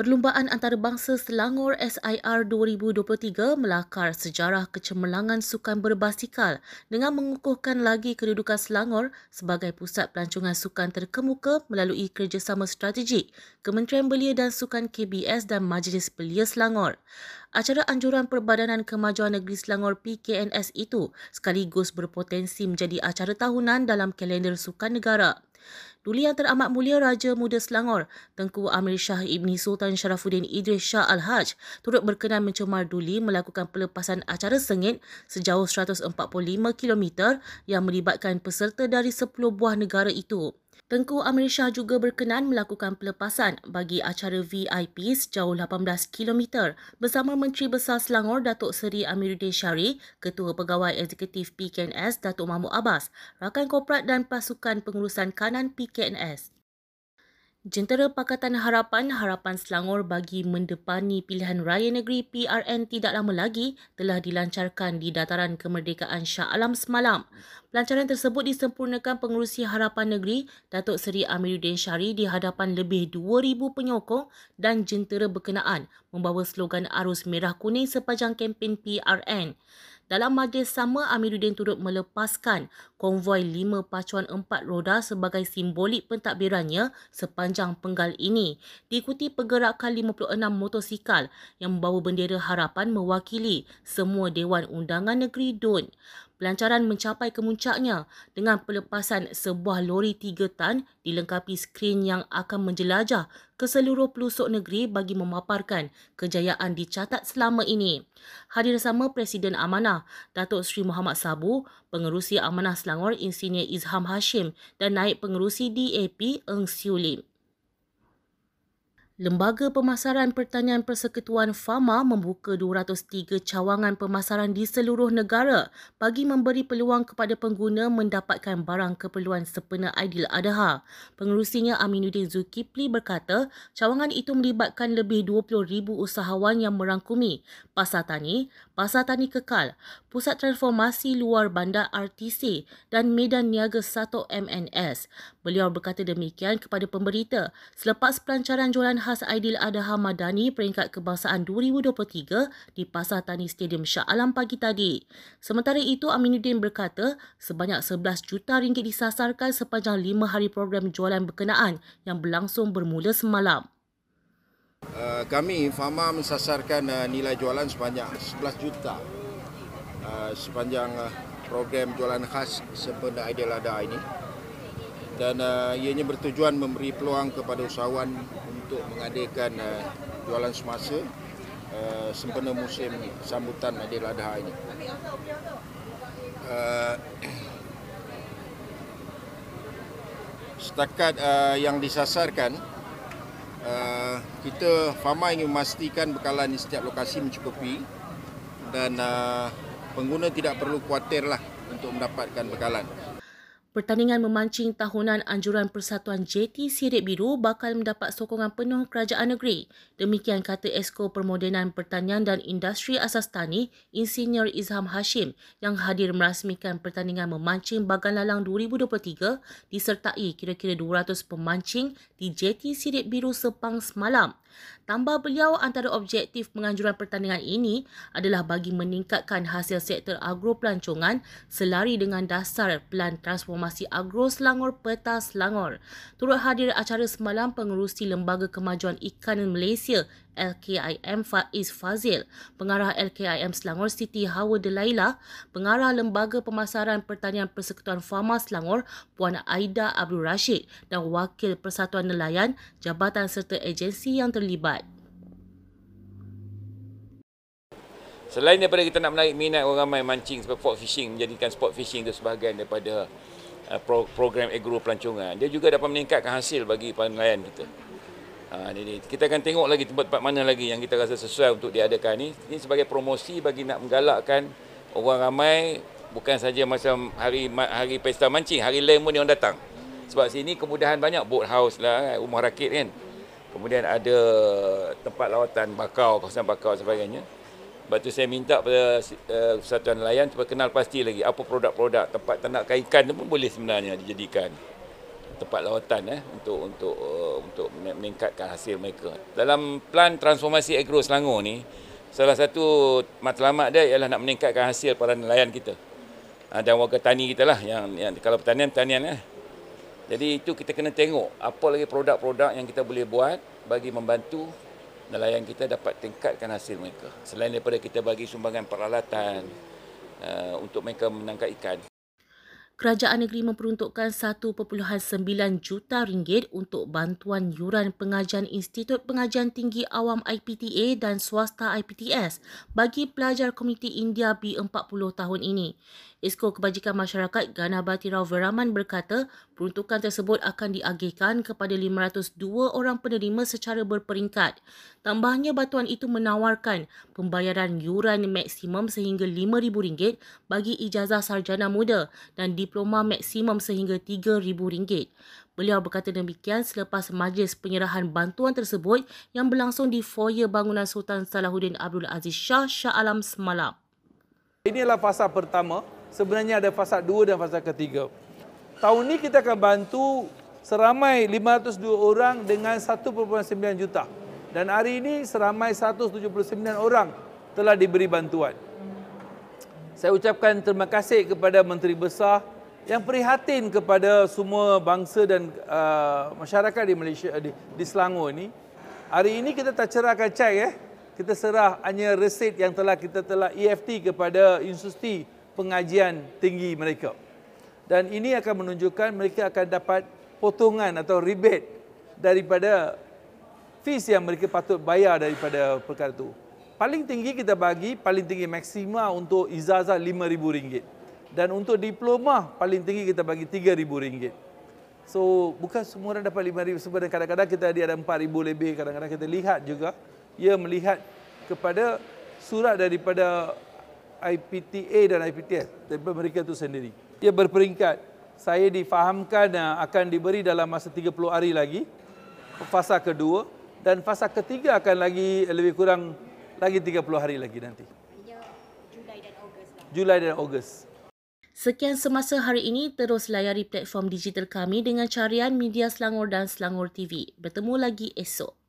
Perlumbaan antarabangsa Selangor SIR 2023 melakar sejarah kecemerlangan sukan berbasikal dengan mengukuhkan lagi kedudukan Selangor sebagai pusat pelancongan sukan terkemuka melalui kerjasama strategik Kementerian Belia dan Sukan KBS dan Majlis Belia Selangor. Acara anjuran Perbadanan Kemajuan Negeri Selangor PKNS itu sekaligus berpotensi menjadi acara tahunan dalam kalender sukan negara. Duli Yang Teramat Mulia Raja Muda Selangor, Tengku Amir Shah Ibni Sultan Sharafuddin Idris Shah Al-Haj turut berkenan mencemar Duli melakukan pelepasan acara sengit sejauh 145 km yang melibatkan peserta dari 10 buah negara itu. Tengku Amir Shah juga berkenan melakukan pelepasan bagi acara VIP sejauh 18 km bersama Menteri Besar Selangor Datuk Seri Amiruddin Syari, Ketua Pegawai Eksekutif PKNS Datuk Mahmud Abbas, rakan korporat dan pasukan pengurusan kanan PKNS. Jentera Pakatan Harapan Harapan Selangor bagi mendepani pilihan raya negeri PRN tidak lama lagi telah dilancarkan di dataran kemerdekaan Shah Alam semalam. Pelancaran tersebut disempurnakan pengurusi Harapan Negeri Datuk Seri Amiruddin Syari di hadapan lebih 2,000 penyokong dan jentera berkenaan membawa slogan Arus Merah Kuning sepanjang kempen PRN. Dalam majlis sama, Amiruddin turut melepaskan konvoi lima pacuan empat roda sebagai simbolik pentadbirannya sepanjang penggal ini. Diikuti pergerakan 56 motosikal yang membawa bendera harapan mewakili semua Dewan Undangan Negeri DUN. Pelancaran mencapai kemuncaknya dengan pelepasan sebuah lori tiga tan dilengkapi skrin yang akan menjelajah ke seluruh pelosok negeri bagi memaparkan kejayaan dicatat selama ini. Hadir sama Presiden Amanah, Datuk Seri Muhammad Sabu, Pengerusi Amanah Selangor Insinyur Izham Hashim dan Naib Pengerusi DAP Eng Siu Lim. Lembaga Pemasaran Pertanian Persekutuan FAMA membuka 203 cawangan pemasaran di seluruh negara bagi memberi peluang kepada pengguna mendapatkan barang keperluan sempena Aidil Adha. Pengerusinya Aminuddin Zulkifli berkata, cawangan itu melibatkan lebih 20,000 usahawan yang merangkumi Pasar Tani, Pasar Tani Kekal, Pusat Transformasi Luar Bandar RTC dan Medan Niaga 1 MNS. Beliau berkata demikian kepada pemberita selepas pelancaran jualan khas Aidil Adha Madani peringkat kebangsaan 2023 di Pasar Tani Stadium Shah Alam pagi tadi. Sementara itu, Aminuddin berkata sebanyak 11 juta ringgit disasarkan sepanjang 5 hari program jualan berkenaan yang berlangsung bermula semalam. Uh, kami FAMA mensasarkan uh, nilai jualan sebanyak 11 juta uh, sepanjang program jualan khas sempena Aidil Adha ini dan uh, ianya bertujuan memberi peluang kepada usahawan untuk mengadakan uh, jualan semasa uh, sempena musim sambutan Aidil Adha ini. Uh, setakat uh, yang disasarkan, uh, kita FAMA ingin memastikan bekalan di setiap lokasi mencukupi dan uh, pengguna tidak perlu khawatirlah untuk mendapatkan bekalan. Pertandingan memancing tahunan anjuran Persatuan JT Sirip Biru bakal mendapat sokongan penuh kerajaan negeri. Demikian kata Esko Permodenan Pertanian dan Industri Asas Tani, Insinyur Izham Hashim yang hadir merasmikan pertandingan memancing Bagan Lalang 2023 disertai kira-kira 200 pemancing di JT Sirip Biru Sepang semalam. Tambah beliau antara objektif penganjuran pertandingan ini adalah bagi meningkatkan hasil sektor agro pelancongan selari dengan dasar Pelan Transformasi Agro Selangor Peta Selangor. Turut hadir acara semalam pengurusi Lembaga Kemajuan Ikan Malaysia LKIM Faiz Fazil, Pengarah LKIM Selangor Siti Hawa Delaila, Pengarah Lembaga Pemasaran Pertanian Persekutuan Fama Selangor Puan Aida Abdul Rashid dan Wakil Persatuan Nelayan, jabatan serta agensi yang terlibat. Selain daripada kita nak menarik minat orang ramai mancing sport fishing, menjadikan sport fishing itu sebahagian daripada uh, program agro pelancongan, dia juga dapat meningkatkan hasil bagi para nelayan kita. Ha, ini, ini. Kita akan tengok lagi tempat-tempat mana lagi yang kita rasa sesuai untuk diadakan ni. Ini sebagai promosi bagi nak menggalakkan orang ramai bukan saja macam hari hari pesta mancing, hari lain pun orang datang. Sebab sini kemudahan banyak boat house lah, kan, rumah rakit kan. Kemudian ada tempat lawatan bakau, kawasan bakau sebagainya. Sebab tu saya minta pada uh, Persatuan Nelayan supaya kenal pasti lagi apa produk-produk tempat ternak ikan tu pun boleh sebenarnya dijadikan. Tempat lawatan eh untuk untuk uh, untuk meningkatkan hasil mereka. Dalam plan transformasi agro Selangor ni salah satu matlamat dia ialah nak meningkatkan hasil para nelayan kita. Uh, dan warga tani kita lah yang, yang kalau pertanian pertanian eh. Jadi itu kita kena tengok apa lagi produk-produk yang kita boleh buat bagi membantu nelayan kita dapat tingkatkan hasil mereka. Selain daripada kita bagi sumbangan peralatan uh, untuk mereka menangkap ikan kerajaan negeri memperuntukkan 1.9 juta ringgit untuk bantuan yuran pengajian Institut Pengajian Tinggi Awam IPTA dan swasta IPTS bagi pelajar komuniti India B40 tahun ini. Esko Kebajikan Masyarakat Ganabati Rao Veraman berkata peruntukan tersebut akan diagihkan kepada 502 orang penerima secara berperingkat. Tambahnya bantuan itu menawarkan pembayaran yuran maksimum sehingga RM5,000 bagi ijazah sarjana muda dan diploma maksimum sehingga RM3,000. Beliau berkata demikian selepas majlis penyerahan bantuan tersebut yang berlangsung di foyer bangunan Sultan Salahuddin Abdul Aziz Shah Shah Alam semalam. Ini adalah fasa pertama sebenarnya ada fasa dua dan fasa ketiga. Tahun ini kita akan bantu seramai 502 orang dengan 1.9 juta. Dan hari ini seramai 179 orang telah diberi bantuan. Saya ucapkan terima kasih kepada Menteri Besar yang prihatin kepada semua bangsa dan uh, masyarakat di Malaysia di, di Selangor ini. Hari ini kita tak cerahkan cek eh. Kita serah hanya resit yang telah kita telah EFT kepada institusi pengajian tinggi mereka. Dan ini akan menunjukkan mereka akan dapat potongan atau rebate daripada fees yang mereka patut bayar daripada perkara itu. Paling tinggi kita bagi, paling tinggi maksima untuk ijazah RM5,000. Dan untuk diploma, paling tinggi kita bagi RM3,000. So, bukan semua orang dapat RM5,000. Sebab kadang-kadang kita ada RM4,000 lebih. Kadang-kadang kita lihat juga, ia melihat kepada surat daripada IPTA dan IPTS daripada mereka itu sendiri. Dia berperingkat. Saya difahamkan uh, akan diberi dalam masa 30 hari lagi fasa kedua dan fasa ketiga akan lagi lebih kurang lagi 30 hari lagi nanti. Julai dan Ogos. Julai dan Ogos. Sekian semasa hari ini, terus layari platform digital kami dengan carian media Selangor dan Selangor TV. Bertemu lagi esok.